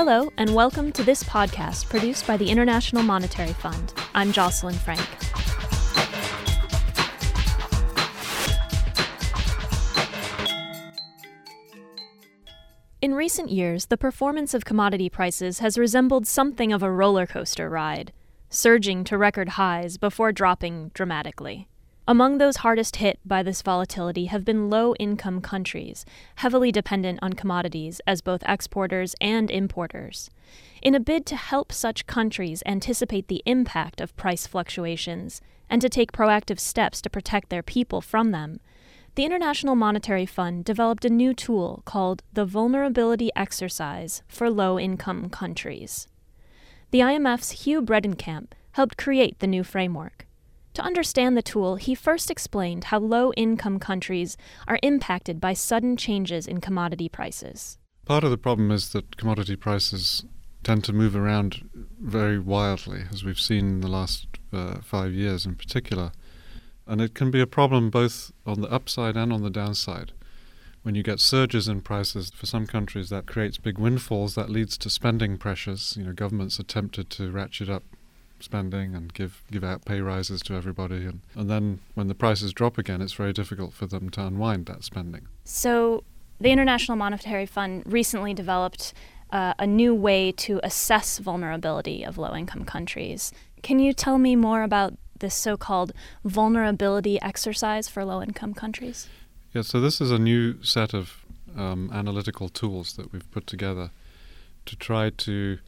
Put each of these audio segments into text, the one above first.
Hello, and welcome to this podcast produced by the International Monetary Fund. I'm Jocelyn Frank. In recent years, the performance of commodity prices has resembled something of a roller coaster ride, surging to record highs before dropping dramatically. Among those hardest hit by this volatility have been low income countries, heavily dependent on commodities as both exporters and importers. In a bid to help such countries anticipate the impact of price fluctuations and to take proactive steps to protect their people from them, the International Monetary Fund developed a new tool called the Vulnerability Exercise for Low Income Countries. The IMF's Hugh Bredenkamp helped create the new framework. To understand the tool, he first explained how low income countries are impacted by sudden changes in commodity prices. Part of the problem is that commodity prices tend to move around very wildly, as we've seen in the last uh, five years in particular. And it can be a problem both on the upside and on the downside. When you get surges in prices, for some countries that creates big windfalls, that leads to spending pressures. You know, governments are tempted to ratchet up spending and give give out pay rises to everybody and, and then when the prices drop again it's very difficult for them to unwind that spending. So the International Monetary Fund recently developed uh, a new way to assess vulnerability of low income countries. Can you tell me more about this so called vulnerability exercise for low income countries? Yeah, so this is a new set of um, analytical tools that we've put together to try to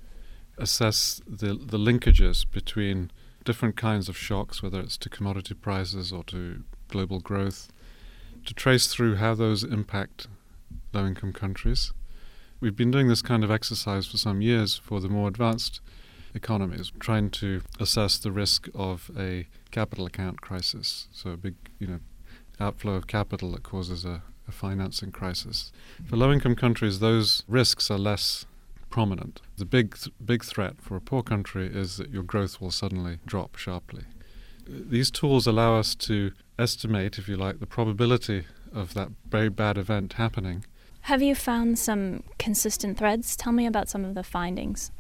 assess the, the linkages between different kinds of shocks, whether it's to commodity prices or to global growth, to trace through how those impact low income countries. We've been doing this kind of exercise for some years for the more advanced economies, trying to assess the risk of a capital account crisis, so a big, you know, outflow of capital that causes a, a financing crisis. For low income countries, those risks are less prominent. The big, big threat for a poor country is that your growth will suddenly drop sharply. These tools allow us to estimate, if you like, the probability of that very bad event happening. Have you found some consistent threads? Tell me about some of the findings.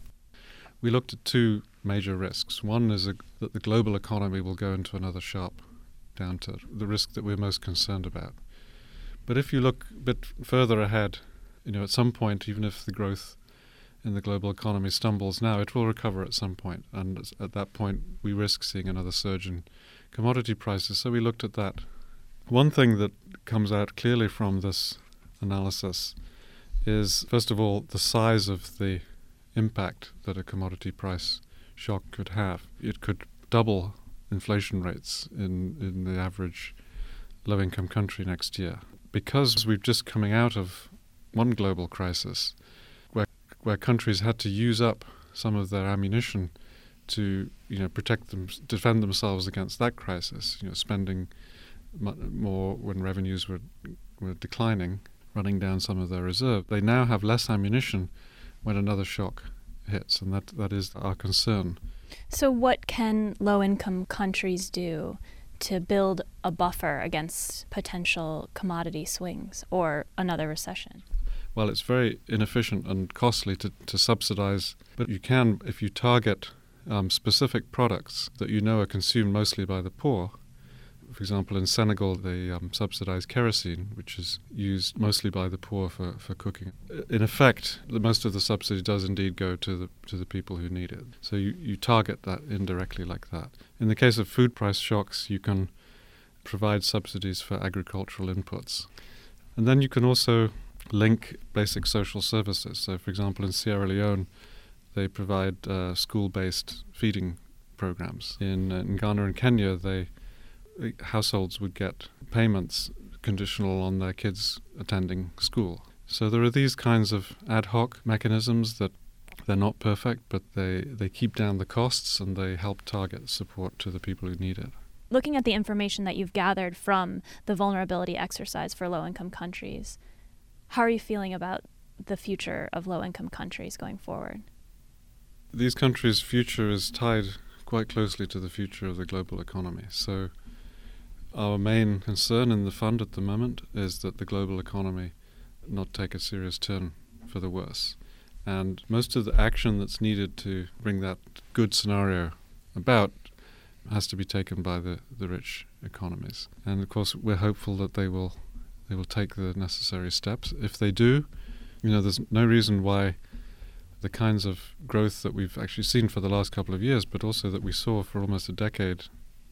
We looked at two major risks. One is a, that the global economy will go into another sharp downturn, the risk that we're most concerned about. But if you look a bit further ahead, you know, at some point, even if the growth in the global economy stumbles now, it will recover at some point, and at that point, we risk seeing another surge in commodity prices. So we looked at that. One thing that comes out clearly from this analysis is, first of all, the size of the impact that a commodity price shock could have. It could double inflation rates in, in the average low income country next year. Because we're just coming out of one global crisis, where countries had to use up some of their ammunition to you know protect them, defend themselves against that crisis. You know, spending more when revenues were were declining, running down some of their reserve. They now have less ammunition when another shock hits, and that that is our concern. So, what can low-income countries do to build a buffer against potential commodity swings or another recession? Well, it's very inefficient and costly to, to subsidize, but you can, if you target um, specific products that you know are consumed mostly by the poor. For example, in Senegal, they um, subsidize kerosene, which is used mostly by the poor for, for cooking. In effect, the, most of the subsidy does indeed go to the to the people who need it. So you, you target that indirectly like that. In the case of food price shocks, you can provide subsidies for agricultural inputs. And then you can also link basic social services. So, for example, in Sierra Leone, they provide uh, school-based feeding programs. In, uh, in Ghana and Kenya, they households would get payments conditional on their kids attending school. So there are these kinds of ad hoc mechanisms that they're not perfect, but they, they keep down the costs and they help target support to the people who need it. Looking at the information that you've gathered from the vulnerability exercise for low income countries, how are you feeling about the future of low income countries going forward? These countries' future is tied quite closely to the future of the global economy. So, our main concern in the fund at the moment is that the global economy not take a serious turn for the worse. And most of the action that's needed to bring that good scenario about has to be taken by the, the rich economies. And of course, we're hopeful that they will they will take the necessary steps. If they do, you know, there's no reason why the kinds of growth that we've actually seen for the last couple of years, but also that we saw for almost a decade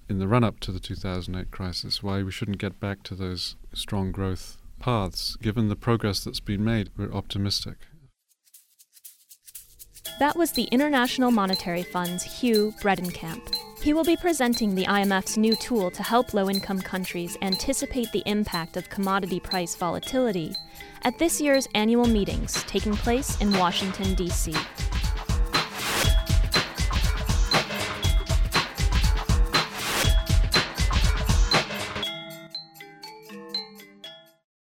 in the run up to the 2008 crisis, why we shouldn't get back to those strong growth paths. Given the progress that's been made, we're optimistic. That was the International Monetary Fund's Hugh Bredenkamp. He will be presenting the IMF's new tool to help low income countries anticipate the impact of commodity price volatility at this year's annual meetings taking place in Washington, D.C.